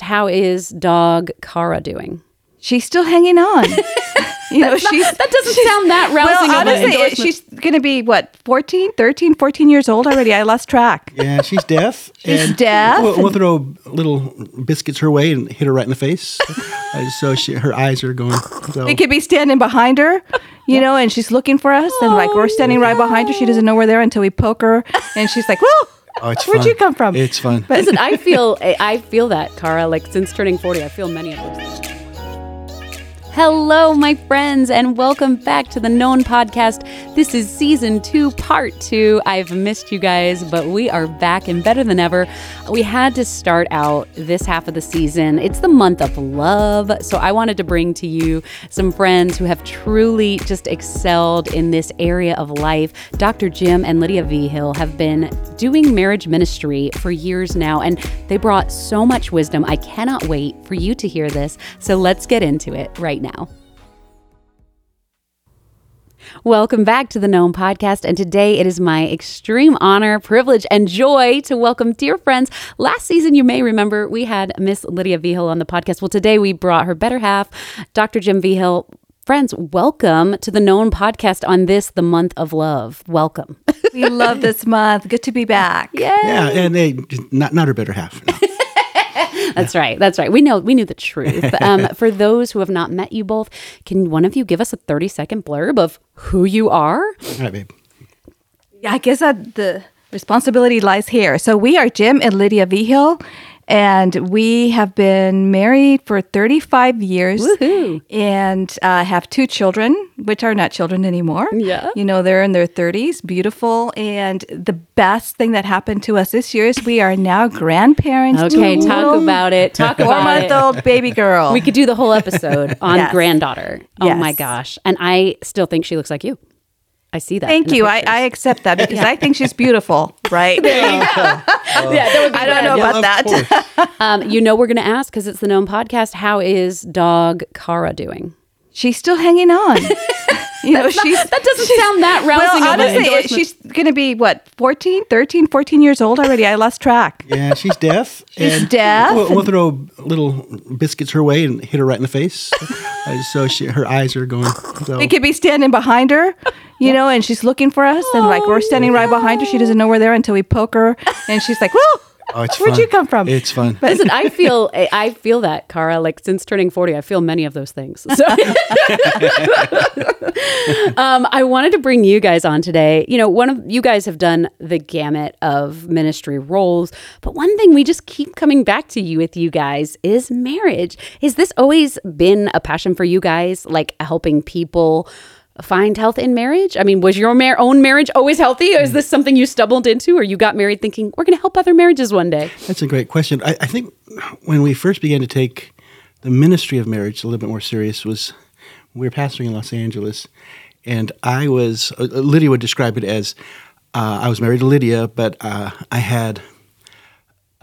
How is dog Kara doing? She's still hanging on. you know, she's That doesn't sound that rousing well, honestly, endorsement. she's going to be what 14, 13, 14 years old already. I lost track. Yeah, she's deaf. She's and deaf We'll, we'll throw little biscuits her way and hit her right in the face. Uh, so she, her eyes are going. So. We could be standing behind her, you know, and she's looking for us, and like we're standing right behind her. She doesn't know we're there until we poke her, and she's like, "Well, Oh, it's where'd fun. you come from?" It's fun. Listen, I feel I feel that, Kara. Like since turning 40, I feel many of those. Hello, my friends, and welcome back to the Known Podcast. This is season two, part two. I've missed you guys, but we are back and better than ever. We had to start out this half of the season. It's the month of love, so I wanted to bring to you some friends who have truly just excelled in this area of life. Dr. Jim and Lidia Vigil have been doing marriage ministry for years now, and they brought so much wisdom. I cannot wait for you to hear this. So let's get into it right now. Welcome back to the Known Podcast. And today it is my extreme honor, privilege, and joy to welcome dear friends. Last season, you may remember, we had Miss Lidia Vigil on the podcast. Well, today we brought her better half, Dr. Jim Vigil. Friends, welcome to the Known Podcast on this, the month of love. Welcome. we love this month. Good to be back. Yeah, and they not not her better half. No. That's right. That's right. We know we knew the truth. Um, for those who have not met you both, can one of you give us a 30 second blurb of who you are? All right, babe. Yeah, I guess that the responsibility lies here. So we are Jim and Lidia Vigil, and we have been married for 35 years Woohoo. and uh, have two children, which are not children anymore. Yeah. You know, they're in their 30s, beautiful. And the best thing that happened to us this year is we are now grandparents. Okay, talk little about it. Talk about Four month old baby girl. We could do the whole episode on Yes. granddaughter. Oh my gosh. And I still think she looks like you. I see that. Thank you. I. I accept that because I think she's beautiful, right? yeah, that would be I don't know bad. about that. Um, you know, we're going to ask because it's the known podcast. How is dog Kara doing? She's still hanging on. you know, she's That doesn't sound that rousing well, honestly, endorsement. she's going to be what 14, 13, 14 years old already. I lost track. Yeah, she's deaf. She's and deaf We'll, we'll throw little biscuits her way and hit her right in the face. Uh, so she, her eyes are going. So. We could be standing behind her, you know, and she's looking for us, and like we're standing right behind her. She doesn't know we're there until we poke her, and she's like, "Well, Oh, it's where'd fun. you come from?" It's fun. Listen, I feel I feel that, Kara. Like since turning forty, I feel many of those things. So, um, I wanted to bring you guys on today. You know, one of you guys have done the gamut of ministry roles, but one thing we just keep coming back to you with you guys is marriage. Has this always been a passion for you guys, like helping people? Find health in marriage? I mean, was your mar- own marriage always healthy? Or is this something you stumbled into or you got married thinking, we're going to help other marriages one day? That's a great question. I, I think when we first began to take the ministry of marriage a little bit more serious was we were pastoring in Los Angeles, and I was uh, Lidia would describe it as uh, I was married to Lidia, but uh, I had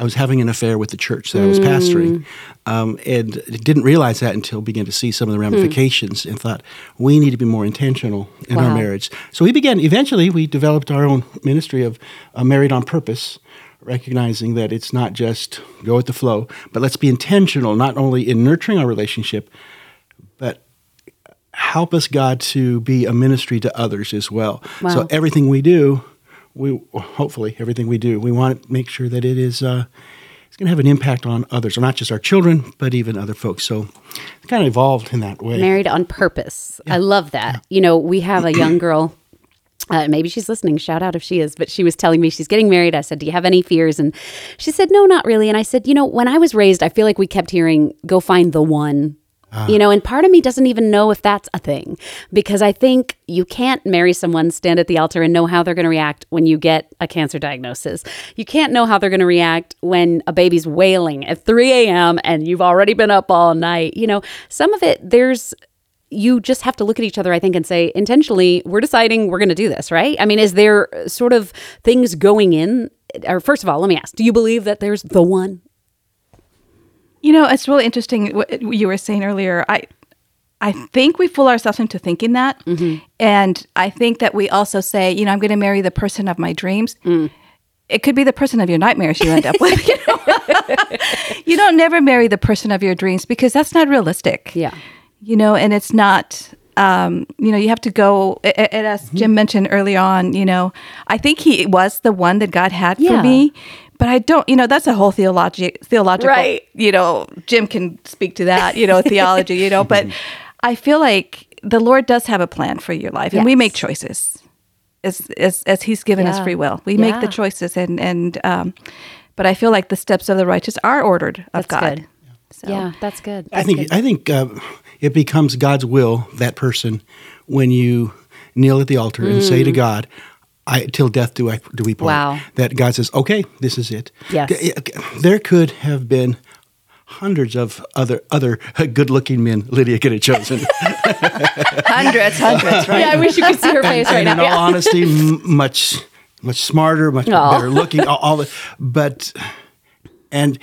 I was having an affair with the church that I was pastoring, um, and didn't realize that until began to see some of the ramifications, and thought we need to be more intentional in our marriage. So we began. Eventually, we developed our own ministry of uh, Married on Purpose, recognizing that it's not just go with the flow, but let's be intentional, not only in nurturing our relationship, but help us, God, to be a ministry to others as well. Wow. So everything we do, we hopefully everything we do, we want to make sure that it is uh, it's going to have an impact on others, or not just our children, but even other folks. So kind of evolved in that way. Married on purpose. I love that. You know, we have a young girl. Uh, maybe she's listening. Shout out if she is. But she was telling me she's getting married. I said, Do you have any fears? And she said, No, not really. And I said, You know, when I was raised, I feel like we kept hearing, Go find the one. You ah. know, and part of me doesn't even know if that's a thing because I think you can't marry someone, stand at the altar, and know how they're going to react when you get a cancer diagnosis. You can't know how they're going to react when a baby's wailing at 3 a.m. and you've already been up all night. You know, some of it, there's you just have to look at each other, I think, and say, intentionally, we're deciding we're going to do this, right? I mean, is there sort of things going in? Or first of all, let me ask, do you believe that there's the one? You know, it's really interesting what you were saying earlier. I I think we fool ourselves into thinking that. Mm-hmm. And I think that we also say, you know, I'm going to marry the person of my dreams. Mm. it could be the person of your nightmares you end up with. You, know? you don't never marry the person of your dreams because that's not realistic. Yeah. You know, and it's not. Um, you know, you have to go. And as mm-hmm. Jim mentioned early on, you know, I think he was the one that God had Yeah. for me. But I don't, you know, that's a whole theology, theological, Right. you know, Jim can speak to that, you know, theology, you know, but I feel like the Lord does have a plan for your life and we make choices as, as, as he's given us free will. We make the choices and, and, um, but I feel like the steps of the righteous are ordered of That's God. good. So, Yeah, that's good. I think good. I think uh, it becomes God's will that person when you kneel at the altar and say to God, "I till death do I do we part." Wow. That God says, "Okay, this is it." Yes. There could have been hundreds of other other good-looking men Lidia could have chosen. Hundreds, hundreds, right? yeah, I wish you could see her face right and now. in all Yeah. honesty, m- much much smarter, much Aw. better looking, all, all the, but and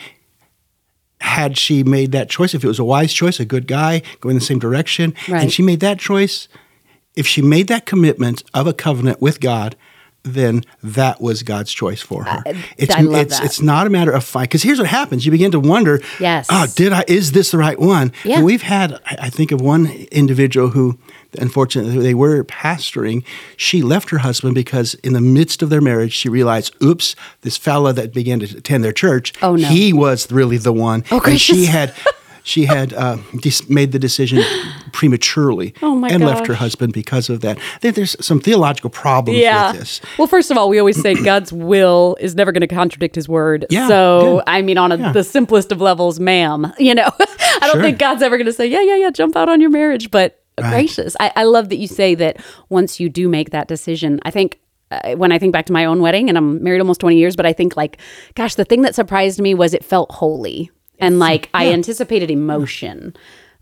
had she made that choice, if it was a wise choice, a good guy going the same direction, Right. and she made that choice, if she made that commitment of a covenant with God, then that was God's choice for her. it's I love it's that. it's not a matter of fight because here's what happens: you begin to wonder, Yes. oh, did I? Is this the right one? Yeah. And we've had, I think of one individual who, unfortunately, they were pastoring. She left her husband because, in the midst of their marriage, she realized, oops, this fella that began to attend their church, Oh, no. he was really the one. Oh, and she had. She had uh, dis- made the decision prematurely Oh, and left her husband because of that. There- There's some theological problems Yeah. with this. Well, first of all, we always say God's will is never going to contradict his word. Yeah, So. I mean, on a, Yeah. the simplest of levels, ma'am, you know, I don't Sure. think God's ever going to say, yeah, yeah, yeah, jump out on your marriage. But Right. gracious, I, I love that you say that once you do make that decision, I think. Uh, when I think back to my own wedding, and I'm married almost 20 years, but I think like, gosh, the thing that surprised me was it felt holy, and like I anticipated emotion,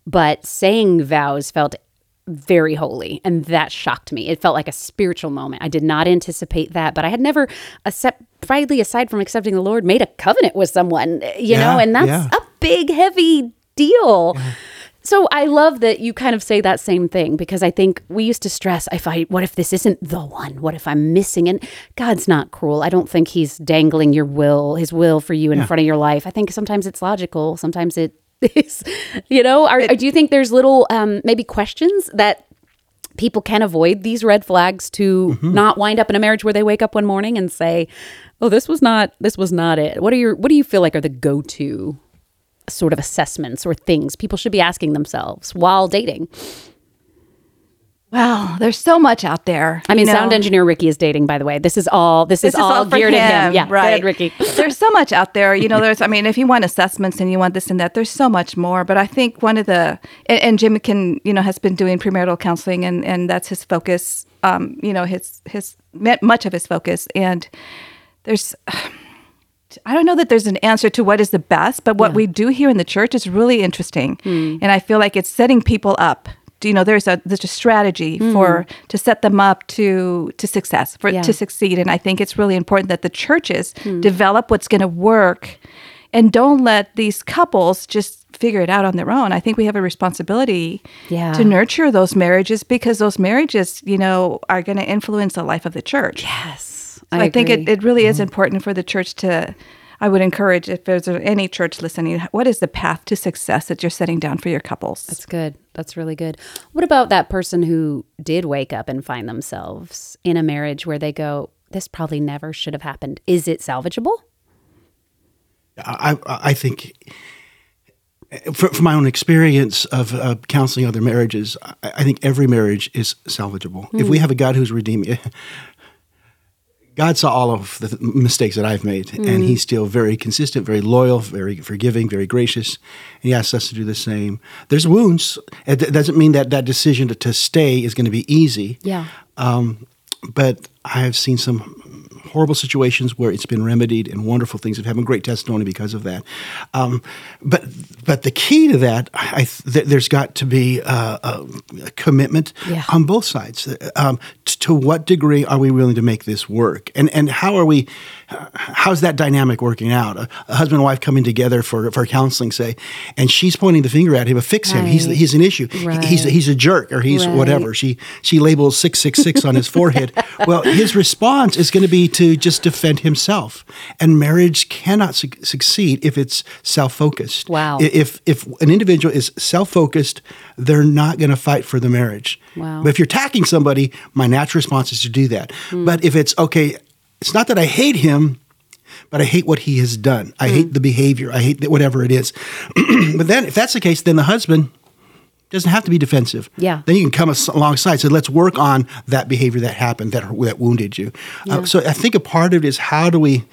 but saying vows felt very holy and that shocked me. It felt like a spiritual moment. I did not anticipate that but i had never aside from accepting the lord made a covenant with someone you know and that's yeah. a big heavy deal so i love that you kind of say that same thing because i think we used to stress if i what if this isn't the one? What if i'm missing? And god's not cruel. I don't think he's dangling your will his will for you in front of your life. I think sometimes it's logical. Sometimes it is you know? Are, do you think there's little um, maybe questions that people can avoid these red flags to not wind up in a marriage where they wake up one morning and say oh this was not this was not it. What are your what do you feel like are the go-to sort of assessments or things people should be asking themselves while dating Wow, there's so much out there. i mean know? sound engineer ricky is dating by the way this is all this, This is, all, for geared at him yeah right? ricky there's so much out there. You know, there's. I mean, if you want assessments and you want this and that, there's so much more. But I think one of the and, and Jim can, you know, has been doing premarital counseling, and and that's his focus. Um, you know, his his much of his focus, and there's. I don't know that there's an answer to what is the best, but what we do here in the church is really interesting, Hmm. and I feel like it's setting people up. You know, there's a there's a strategy for to set them up to to success for. Yeah. to succeed, and I think it's really important that the churches Hmm. develop what's going to work, and don't let these couples just figure it out on their own. I think we have a responsibility Yeah. to nurture those marriages because those marriages, you know, are going to influence the life of the church. yes So I, think it, it really Mm-hmm. is important for the church to. I would encourage if there's any church listening, what is the path to success that you're setting down for your couples? That's good. That's really good. What about that person who did wake up and find themselves in a marriage where they go, this probably never should have happened? Is it salvageable? I, I think, from, from my own experience of uh, counseling other marriages, I, I think every marriage is salvageable. If we have a God who's redeeming, God saw all of the mistakes that I've made, and He's still very consistent, very loyal, very forgiving, very gracious. And He asks us to do the same. There's wounds. It doesn't mean that that decision to, to stay is going to be easy. Yeah. Um, but I have seen some horrible situations where it's been remedied, and wonderful things have happened. Great testimony because of that. Um, but but the key to that, I, th- there's got to be uh, a, a commitment Yeah. on both sides. Um, t- to what degree are we willing to make this work, and and how are we how's that dynamic working out? A, a husband and wife coming together for, for counseling, say, and she's pointing the finger at him, fix him. He's Right. he's an issue. He- He's he's a jerk or he's Right. whatever. She she labels six six six on his forehead. Well, his response is going to be to just defend himself, and marriage cannot su- succeed if it's self focused. Wow. If if an individual is self focused, they're not going to fight for the marriage. Wow. But if you're attacking somebody, my natural response is to do that. Hmm. But if it's okay, it's not that I hate him, but I hate what he has done. I Hmm. hate the behavior. I hate the, whatever it is. but then, if that's the case, then the husband doesn't have to be defensive. Yeah. Then you can come alongside. So let's work on that behavior that happened that that wounded you. Uh, so I think a part of it is how do we.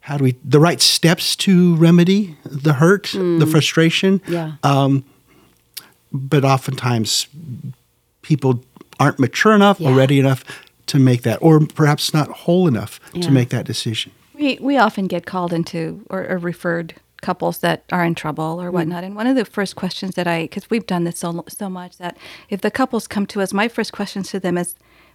How do we the right steps to remedy the hurt, the frustration? Yeah. Um, but oftentimes people aren't mature enough or ready enough to make that, or perhaps not whole enough Yeah. to make that decision. We we often get called into or, or referred couples that are in trouble or whatnot. And one of the first questions that I, because we've done this so so much that if the couples come to us, my first question to them is,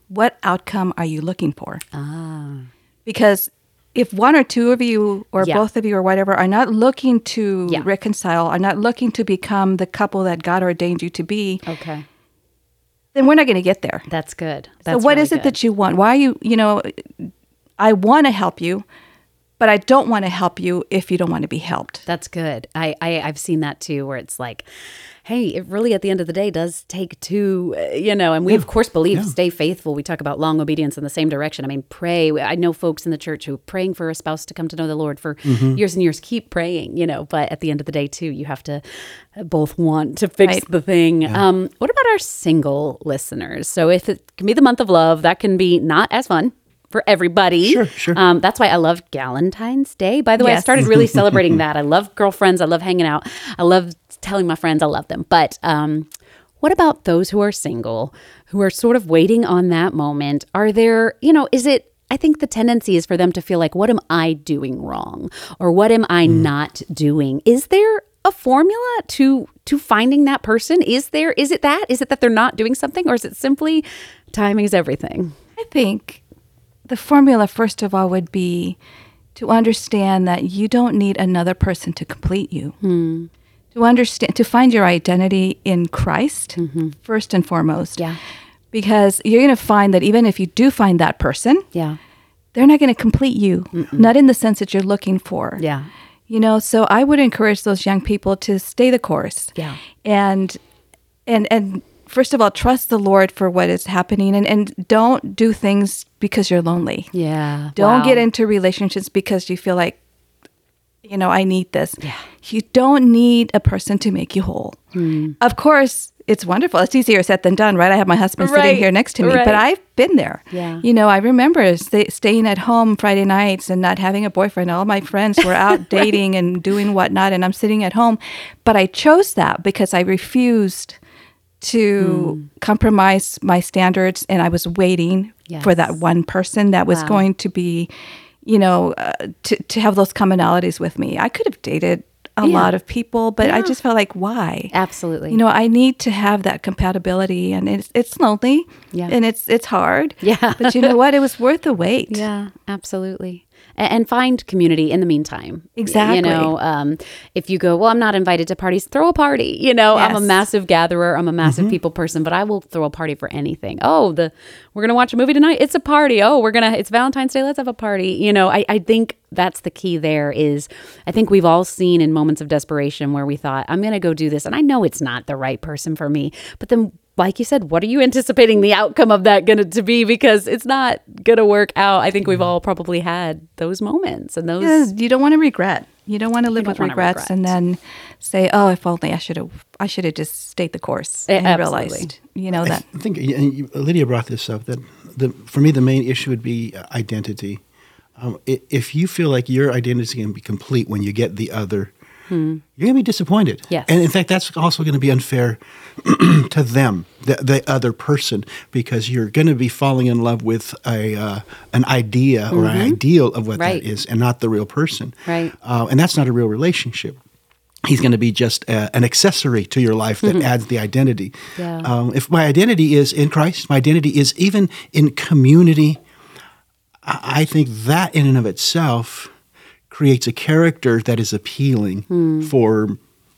"What outcome are you looking for?" Ah. Because if one or two of you or Yeah. both of you or whatever are not looking to Yeah. reconcile, are not looking to become the couple that God ordained you to be, Okay. Then we're not going to get there. That's good. so That's what really is it good. that you want? Why are you, you know, I want to help you, but I don't want to help you if you don't want to be helped. That's good. I, I I've seen that too, where it's like, hey, it really at the end of the day does take two, uh, you know. And we of course believe Yeah. stay faithful. We talk about long obedience in the same direction. I mean, pray. I know folks in the church who are praying for a spouse to come to know the Lord for Mm-hmm. years and years. Keep praying, you know. But at the end of the day, too, you have to uh, both want to fix Right. the thing. Um, what about our single listeners? So if it can be the month of love, that can be not as fun. For everybody, Sure, sure. Um, that's why I love Galentine's Day. By the way, I started really celebrating that. I love girlfriends. I love hanging out. I love telling my friends I love them. But um, what about those who are single, who are sort of waiting on that moment? Are there, you know, is it, I think the tendency is for them to feel like, what am I doing wrong? Or what am I not doing? Is there a formula to to finding that person? Is there is it that? Is it that they're not doing something or is it simply timing is everything? I think the formula, first of all, would be to understand that you don't need another person to complete you. To understand, to find your identity in Christ, mm-hmm. first and foremost. Yeah. Because you're going to find that even if you do find that person, Yeah. they're not going to complete you, not in the sense that you're looking for. Yeah. You know, so I would encourage those young people to stay the course. Yeah. And and and first of all, trust the Lord for what is happening and, and don't do things because you're lonely. Yeah. Don't Wow. get into relationships because you feel like you know, I need this. Yeah. You don't need a person to make you whole. Hmm. Of course, it's wonderful. It's easier said than done, right? I have my husband Right, sitting here next to me, right. but I've been there. Yeah. You know, I remember stay, staying at home Friday nights and not having a boyfriend. All my friends were out dating and doing whatnot, and I'm sitting at home. But I chose that because I refused to Hmm. compromise my standards, and I was waiting for that one person that was Wow. going to be, you know, uh, to to have those commonalities with me. I could have dated a Yeah. lot of people, but I just felt like why? Absolutely. You know, I need to have that compatibility, and it's it's lonely, Yeah. and it's it's hard, Yeah. But you know what? It was worth the wait. Yeah, absolutely. And find community in the meantime. Exactly. You know, um, if you go, well, I'm not invited to parties, throw a party. You know, I'm a massive gatherer. I'm a massive people person, but I will throw a party for anything. Oh, the we're gonna watch a movie tonight. It's a party. Oh, we're gonna. It's Valentine's Day. Let's have a party. You know, I, I think that's the key. There is, I think we've all seen in moments of desperation where we thought, I'm gonna go do this, and I know it's not the right person for me, but then. Like you said, what are you anticipating the outcome of that gonna to be? Because it's not gonna work out. I think we've all probably had those moments and those. Yeah, you don't want to regret. You don't want to live with wanna regrets and then say, "Oh, if only I should have. I should have just stayed the course and absolutely. realized, you know, I that I think and you- Lidia brought this up that the for me the main issue would be uh, identity. Um, if you feel like your identity is going to be complete when you get the other, you're going to be disappointed. Hmm. Yes. and in fact, that's also going to be unfair to them, the, the other person, because you're going to be falling in love with a uh, an idea or an ideal of what Mm-hmm. Right. that is, and not the real person. Right. uh, and that's not a real relationship. He's going to be just uh, an accessory to your life that adds the identity. Yeah. Um, if my identity is in Christ, my identity is even in community. I I think that in and of itself creates a character that is appealing Hmm. for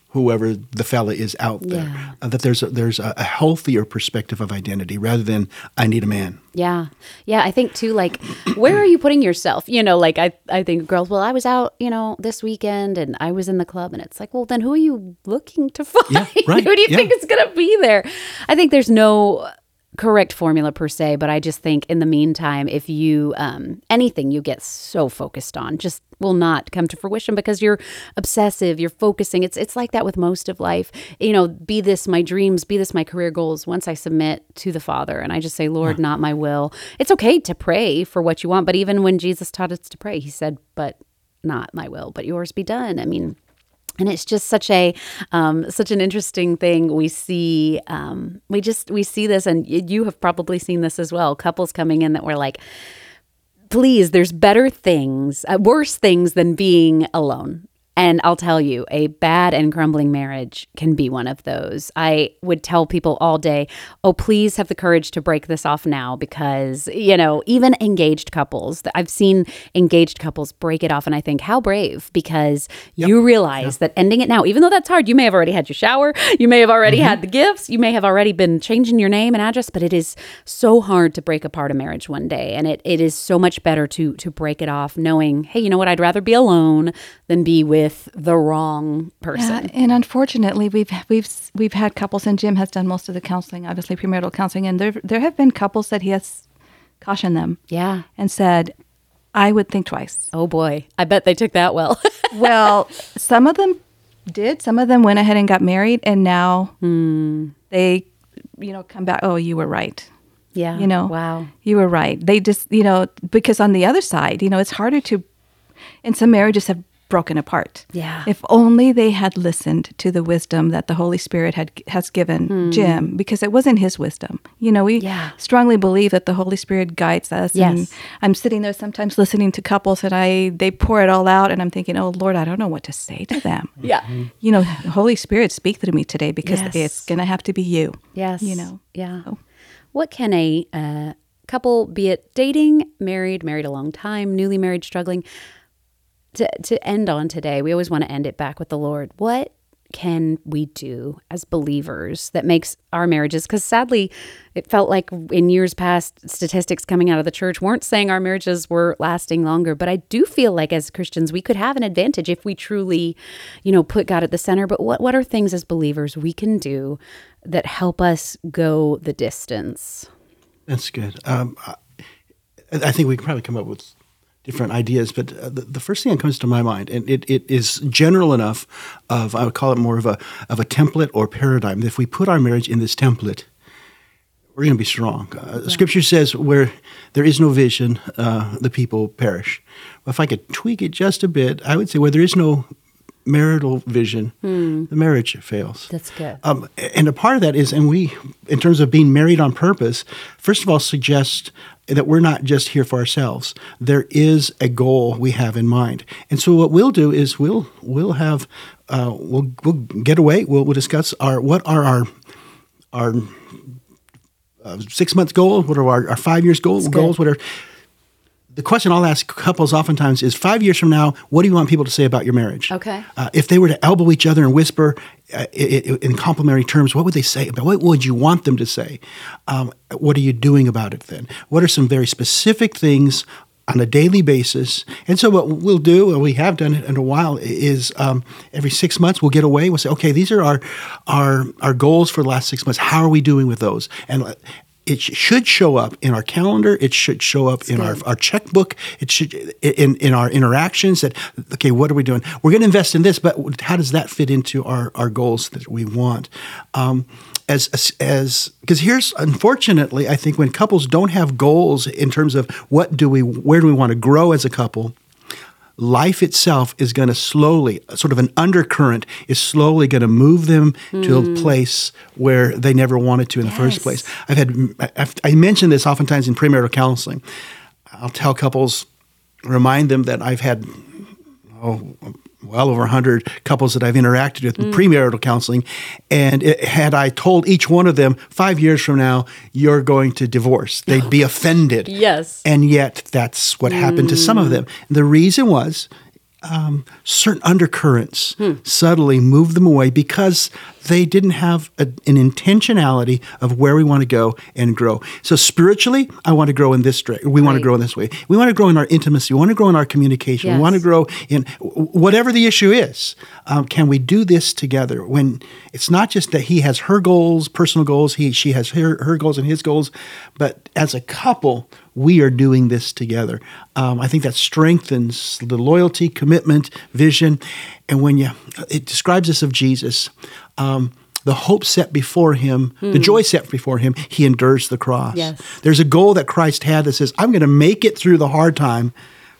whoever the fella is out there. Yeah. Uh, that there's a, there's a, a healthier perspective of identity rather than I need a man. Yeah. Yeah. I think too, like, where are you putting yourself? You know, like I, I think girls, well, I was out, you know, this weekend and I was in the club and it's like, well, then who are you looking to find? Yeah, right, who do you yeah. think is going to be there? I think there's no correct formula per se, but I just think in the meantime, if you, um, anything you get so focused on just will not come to fruition because you're obsessive, you're focusing. It's, it's like that with most of life. You know, be this my dreams, be this my career goals. Once I submit to the Father and I just say, Lord, not my will, it's okay to pray for what you want. But even when Jesus taught us to pray, he said, but not my will, but yours be done. I mean, and it's just such a um, such an interesting thing. We see um, we just we see this and you have probably seen this as well couples coming in that were like please there's better things uh, worse things than being alone and I'll tell you, a bad and crumbling marriage can be one of those. I would tell people all day, oh, please have the courage to break this off now because, you know, even engaged couples, I've seen engaged couples break it off. And I think, how brave because you realize that ending it now, even though that's hard, you may have already had your shower, you may have already mm-hmm. had the gifts, you may have already been changing your name and address, but it is so hard to break apart a marriage one day. And it, it is so much better to to break it off knowing, hey, you know what, I'd rather be alone than be with the wrong person. Yeah, and unfortunately, we've we've we've had couples, and Jim has done most of the counseling, obviously premarital counseling, and there there have been couples that he has cautioned them Yeah. and said, "I would think twice." Oh boy. I bet they took that well. well, some of them did. Some of them went ahead and got married, and now hmm. they, you know, come back. Oh, you were right. yeah. You know, Wow. you were right. They just, you know, because on the other side, you know, it's harder to, and some marriages have broken apart. Yeah. If only they had listened to the wisdom that the Holy Spirit had has given Jim, because it wasn't his wisdom. You know, we. Yeah. strongly believe that the Holy Spirit guides us. And Yes. I'm sitting there sometimes listening to couples, and I they pour it all out, and I'm thinking, oh Lord, I don't know what to say to them. Yeah. You know, Holy Spirit, speak to me today because Yes. it's gonna have to be you. Yes. You know. Yeah. So. What can a uh, couple, be it dating, married, married a long time, newly married, struggling, to, to end on today? We always want to end it back with the Lord. What can we do as believers that makes our marriages? Because sadly, it felt like in years past, statistics coming out of the church weren't saying our marriages were lasting longer. But I do feel like as Christians, we could have an advantage if we truly, you know, put God at the center. But what, what are things as believers we can do that help us go the distance? That's good. Um, I, I think we can probably come up with different ideas, but uh, the, the first thing that comes to my mind, and it, it is general enough of I would call it more of a of a template or paradigm. That if we put our marriage in this template, we're going to be strong. Uh, Scripture says, "Where there is no vision, uh, the people perish." Well, if I could tweak it just a bit, I would say, where there is no marital vision, the marriage fails. That's good. Um, and a part of that is, and we, in terms of being married on purpose, first of all, suggest that we're not just here for ourselves. There is a goal we have in mind, and so what we'll do is we'll we'll have uh, we'll we'll get away. We'll, we'll discuss our what are our our uh, six month goal, what are our, our five years goal, goals, what are the question I'll ask couples oftentimes is five years from now, what do you want people to say about your marriage? Okay. Uh, if they were to elbow each other and whisper uh, i- i- in complimentary terms, what would they say about? What would you want them to say? Um, what are you doing about it then? What are some very specific things on a daily basis? And so what we'll do, and we have done it in a while, is um, every six months we'll get away. We'll say, okay, these are our our our goals for the last six months. How are we doing with those? And it should show up in our calendar. It should show up in our, our checkbook. It should in in our interactions. That okay, what are we doing? We're going to invest in this, but how does that fit into our our goals that we want? Um, as as because here's unfortunately, I think when couples don't have goals in terms of what do we where do we want to grow as a couple. Life itself is going to slowly, sort of an undercurrent, is slowly going to move them to a hmm. place where they never wanted to in the first place. I've had I've, I mention this oftentimes in premarital counseling. I'll tell couples, remind them that I've had oh well over 100 couples that I've interacted with in mm. premarital counseling. And it, had I told each one of them, five years from now, you're going to divorce, they'd be offended. Yes. And yet, that's what happened to some of mm. them. The reason was um, certain undercurrents subtly move them away because they didn't have a, an intentionality of where we want to go and grow. So spiritually, I want to grow in this direction. We want to grow in this way. We want to grow in our intimacy. We want to grow in our communication. We want to grow in whatever the issue is. Um, can we do this together? When it's not just that he has her goals, personal goals, he she has her, her goals and his goals, but as a couple, we are doing this together. Um, I think that strengthens the loyalty, commitment, vision, and when you, it describes us of Jesus. Um, the hope set before him, the joy set before him, he endures the cross. Yes. There's a goal that Christ had that says, I'm going to make it through the hard time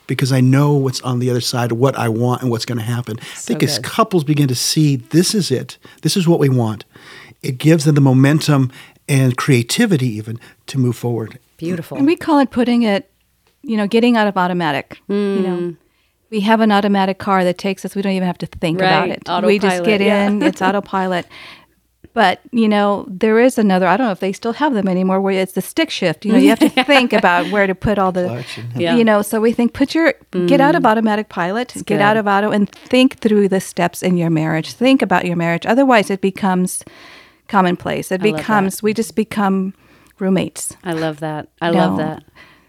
because I know what's on the other side of what I want and what's going to happen. I think as couples begin to see this is it, this is what we want, it gives them the momentum and creativity even to move forward. Beautiful. And we call it putting it, you know, getting out of automatic. You know, we have an automatic car that takes us. We don't even have to think about Right. it. we just Autopilot, get yeah. in. It's autopilot. But you know, there is another. I don't know if they still have them anymore. Where it's the stick shift. You know, you have to think about where to put all the. Clutch Yeah. Mm. You know, so we think put your get out of automatic pilot, get out of auto, and think through the steps in your marriage. Think about your marriage. Otherwise, it becomes commonplace. It I love that. becomes we just become roommates. I love that. I love that.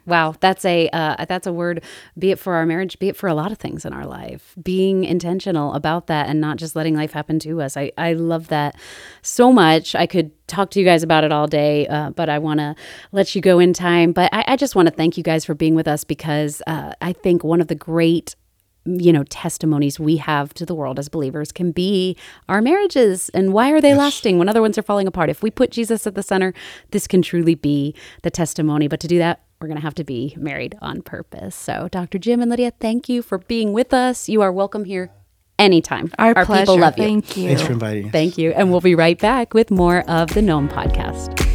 Wow, that's a uh, that's a word. Be it for our marriage, be it for a lot of things in our life. Being intentional about that and not just letting life happen to us. I I love that so much. I could talk to you guys about it all day, uh, but I want to let you go in time. But I, I just want to thank you guys for being with us because uh, I think one of the great you know testimonies we have to the world as believers can be our marriages and why are they lasting when other ones are falling apart? If we put jesus at the center this can truly be the testimony. But to do that we're going to have to be married on purpose. So dr jim and lidia thank you for being with us. You are welcome here anytime. Our, pleasure. people love you. Thank you. Thanks for inviting us. thank you. And we'll be right back with more of the known podcast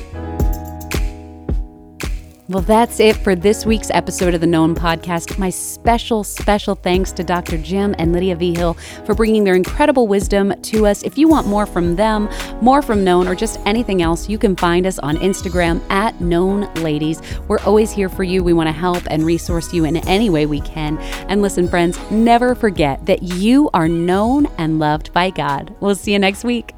well, that's it for this week's episode of the Known Podcast. My special, special thanks to Dr. Jim and Lidia Vigil for bringing their incredible wisdom to us. If you want more from them, more from Known, or just anything else, you can find us on Instagram at Known Ladies. We're always here for you. We want to help and resource you in any way we can. And listen, friends, never forget that you are known and loved by God. We'll see you next week.